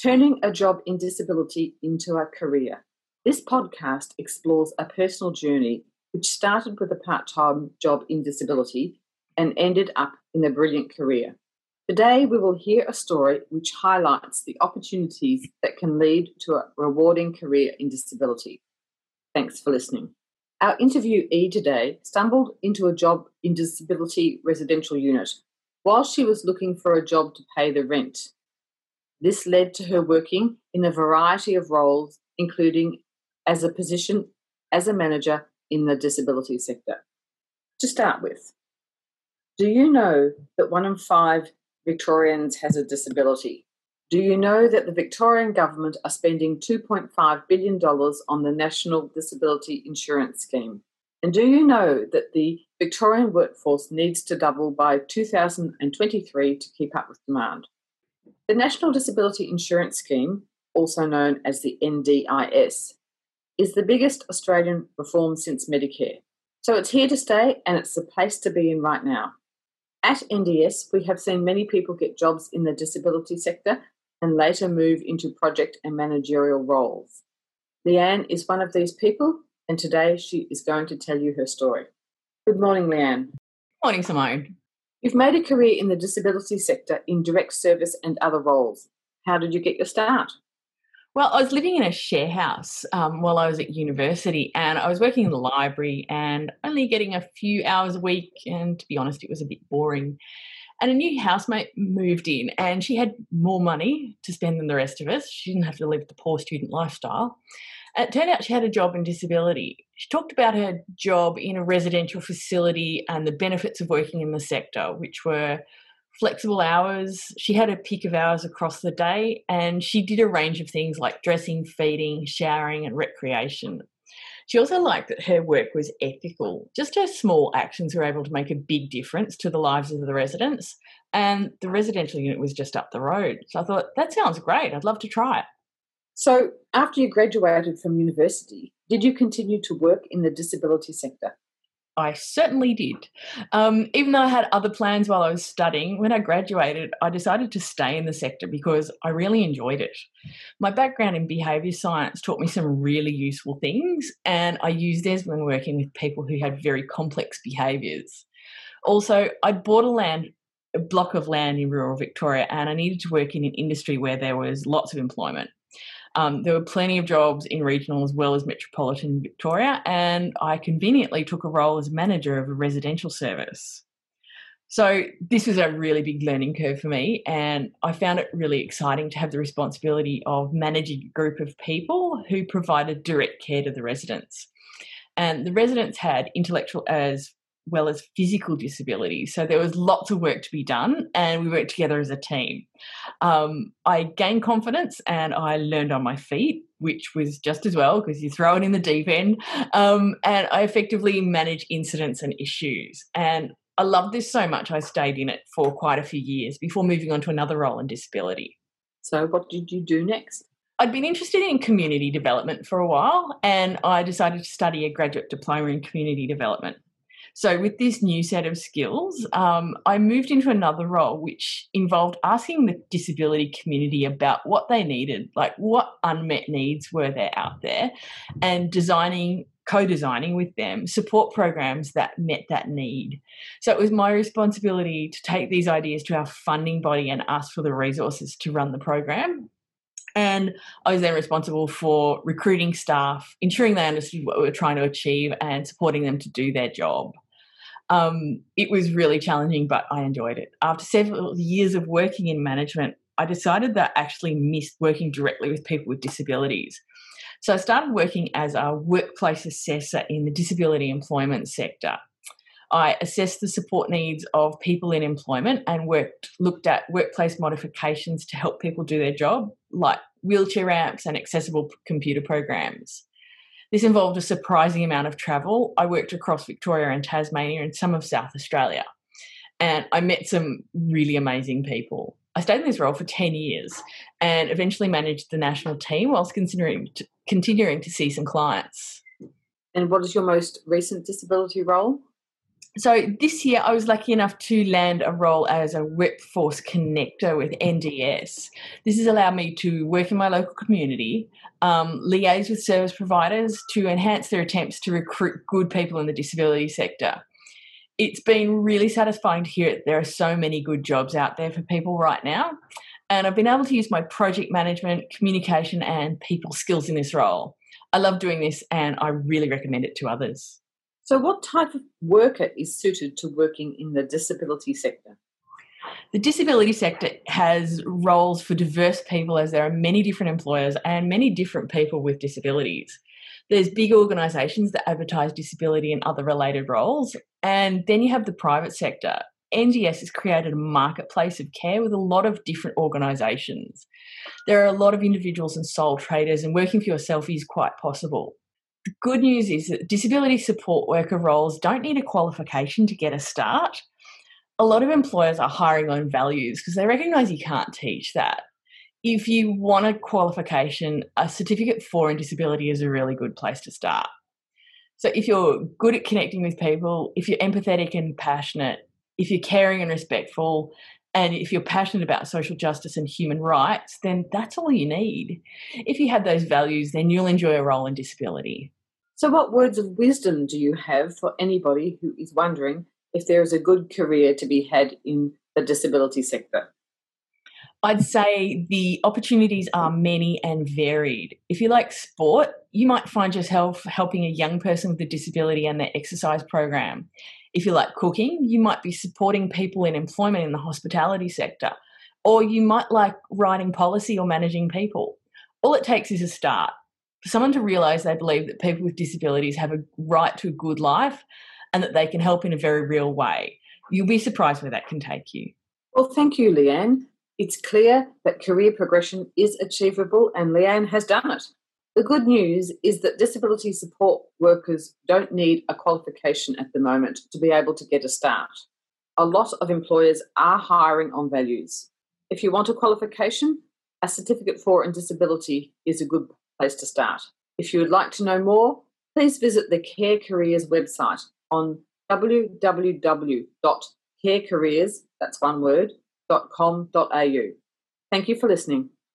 Turning a job in disability into a career. This podcast explores a personal journey which started with a part time job in disability and ended up in a brilliant career. Today, we will hear a story which highlights the opportunities that can lead to a rewarding career in disability. Thanks for listening. Our interviewee today stumbled into a job in disability residential unit while she was looking for a job to pay the rent. This led to her working in a variety of roles, including as a position as a manager in the disability sector. To start with, do you know that one in five Victorians has a disability? Do you know that the Victorian government are spending $2.5 billion on the National Disability Insurance Scheme? And do you know that the Victorian workforce needs to double by 2023 to keep up with demand? The National Disability Insurance Scheme, also known as the NDIS, is the biggest Australian reform since Medicare. So it's here to stay and it's the place to be in right now. At NDS, we have seen many people get jobs in the disability sector and later move into project and managerial roles. Leanne is one of these people, and today she is going to tell you her story. Good morning, Leanne. Good morning, Simone. You've made a career in the disability sector in direct service and other roles. How did you get your start? Well, I was living in a share house um, while I was at university, and I was working in the library and only getting a few hours a week. And to be honest, it was a bit boring. And a new housemate moved in, and she had more money to spend than the rest of us. She didn't have to live the poor student lifestyle. It turned out she had a job in disability. She talked about her job in a residential facility and the benefits of working in the sector, which were flexible hours. She had a pick of hours across the day, and she did a range of things like dressing, feeding, showering, and recreation. She also liked that her work was ethical. Just her small actions were able to make a big difference to the lives of the residents. And the residential unit was just up the road. So I thought, that sounds great. I'd love to try it. So, after you graduated from university, did you continue to work in the disability sector? I certainly did. Um, even though I had other plans while I was studying, when I graduated, I decided to stay in the sector because I really enjoyed it. My background in behaviour science taught me some really useful things, and I used theirs when working with people who had very complex behaviours. Also, I'd bought a land a block of land in rural Victoria and I needed to work in an industry where there was lots of employment. Um, there were plenty of jobs in regional as well as metropolitan Victoria, and I conveniently took a role as manager of a residential service. So, this was a really big learning curve for me, and I found it really exciting to have the responsibility of managing a group of people who provided direct care to the residents. And the residents had intellectual as well as physical disabilities. So there was lots of work to be done, and we worked together as a team. Um, I gained confidence and I learned on my feet, which was just as well because you throw it in the deep end. Um, and I effectively manage incidents and issues. And I loved this so much, I stayed in it for quite a few years before moving on to another role in disability. So, what did you do next? I'd been interested in community development for a while, and I decided to study a graduate diploma in community development. So, with this new set of skills, um, I moved into another role which involved asking the disability community about what they needed, like what unmet needs were there out there, and designing co-designing with them support programs that met that need. So it was my responsibility to take these ideas to our funding body and ask for the resources to run the program. And I was then responsible for recruiting staff, ensuring they understood what we were trying to achieve, and supporting them to do their job. Um, it was really challenging, but I enjoyed it. After several years of working in management, I decided that I actually missed working directly with people with disabilities. So I started working as a workplace assessor in the disability employment sector. I assessed the support needs of people in employment and worked looked at workplace modifications to help people do their job, like wheelchair ramps and accessible computer programs. This involved a surprising amount of travel. I worked across Victoria and Tasmania and some of South Australia. And I met some really amazing people. I stayed in this role for 10 years and eventually managed the national team whilst considering continuing to see some clients. And what is your most recent disability role? So this year, I was lucky enough to land a role as a workforce connector with NDS. This has allowed me to work in my local community, um, liaise with service providers to enhance their attempts to recruit good people in the disability sector. It's been really satisfying to hear that there are so many good jobs out there for people right now. And I've been able to use my project management, communication, and people skills in this role. I love doing this and I really recommend it to others. So, what type of worker is suited to working in the disability sector? The disability sector has roles for diverse people as there are many different employers and many different people with disabilities. There's big organisations that advertise disability and other related roles, and then you have the private sector. NDS has created a marketplace of care with a lot of different organisations. There are a lot of individuals and sole traders, and working for yourself is quite possible. The good news is that disability support worker roles don't need a qualification to get a start. A lot of employers are hiring on values because they recognise you can't teach that. If you want a qualification, a certificate IV in disability is a really good place to start. So, if you're good at connecting with people, if you're empathetic and passionate, if you're caring and respectful, and if you're passionate about social justice and human rights, then that's all you need. If you have those values, then you'll enjoy a role in disability. So, what words of wisdom do you have for anybody who is wondering if there is a good career to be had in the disability sector? I'd say the opportunities are many and varied. If you like sport, you might find yourself helping a young person with a disability and their exercise program. If you like cooking, you might be supporting people in employment in the hospitality sector, or you might like writing policy or managing people. All it takes is a start. For someone to realise they believe that people with disabilities have a right to a good life and that they can help in a very real way. You'll be surprised where that can take you. Well, thank you, Leanne. It's clear that career progression is achievable, and Leanne has done it. The good news is that disability support workers don't need a qualification at the moment to be able to get a start. A lot of employers are hiring on values. If you want a qualification, a certificate IV in disability is a good place to start. If you would like to know more, please visit the Care Careers website on www.carecareers, that's one word, .com.au. Thank you for listening.